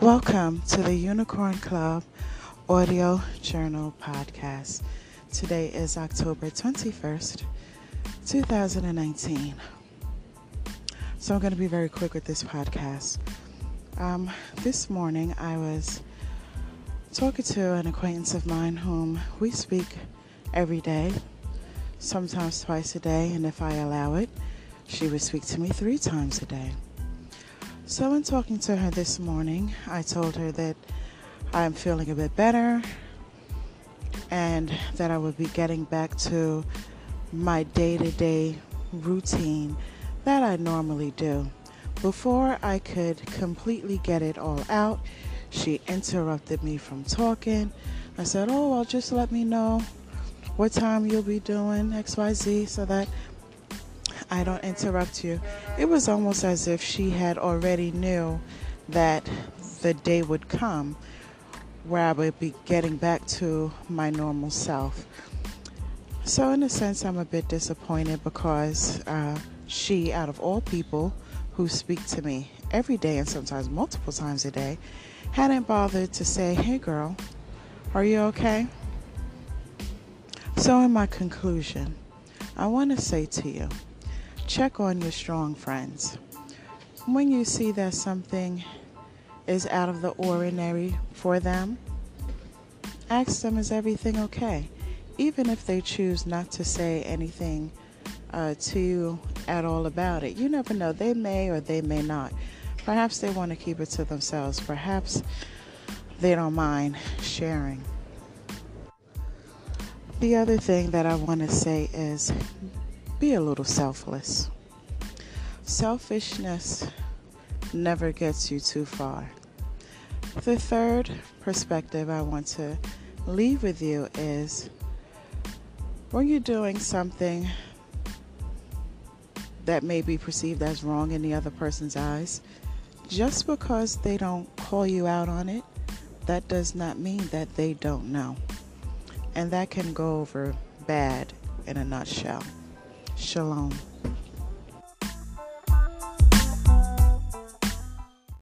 Welcome to the Unicorn Club Audio Journal Podcast. Today is October 21st, 2019. So I'm going to be very quick with this podcast. Um, this morning I was talking to an acquaintance of mine whom we speak every day, sometimes twice a day, and if I allow it, she would speak to me three times a day. So, in talking to her this morning, I told her that I'm feeling a bit better and that I would be getting back to my day to day routine that I normally do. Before I could completely get it all out, she interrupted me from talking. I said, Oh, well, just let me know what time you'll be doing XYZ so that I don't interrupt you. It was almost as if she had already knew that the day would come where I would be getting back to my normal self. So, in a sense, I'm a bit disappointed because uh, she, out of all people who speak to me every day and sometimes multiple times a day, hadn't bothered to say, Hey, girl, are you okay? So, in my conclusion, I want to say to you, check on your strong friends. When you see that something is out of the ordinary for them, ask them, is everything okay? Even if they choose not to say anything uh, to you at all about it. You never know. They may or they may not. Perhaps they want to keep it to themselves. Perhaps they don't mind sharing. The other thing that I want to say is be a little selfless. Selfishness never gets you too far. The third perspective I want to leave with you is when you're doing something that may be perceived as wrong in the other person's eyes, just because they don't call you out on it, that does not mean that they don't know. And that can go over bad in a nutshell. Shalom.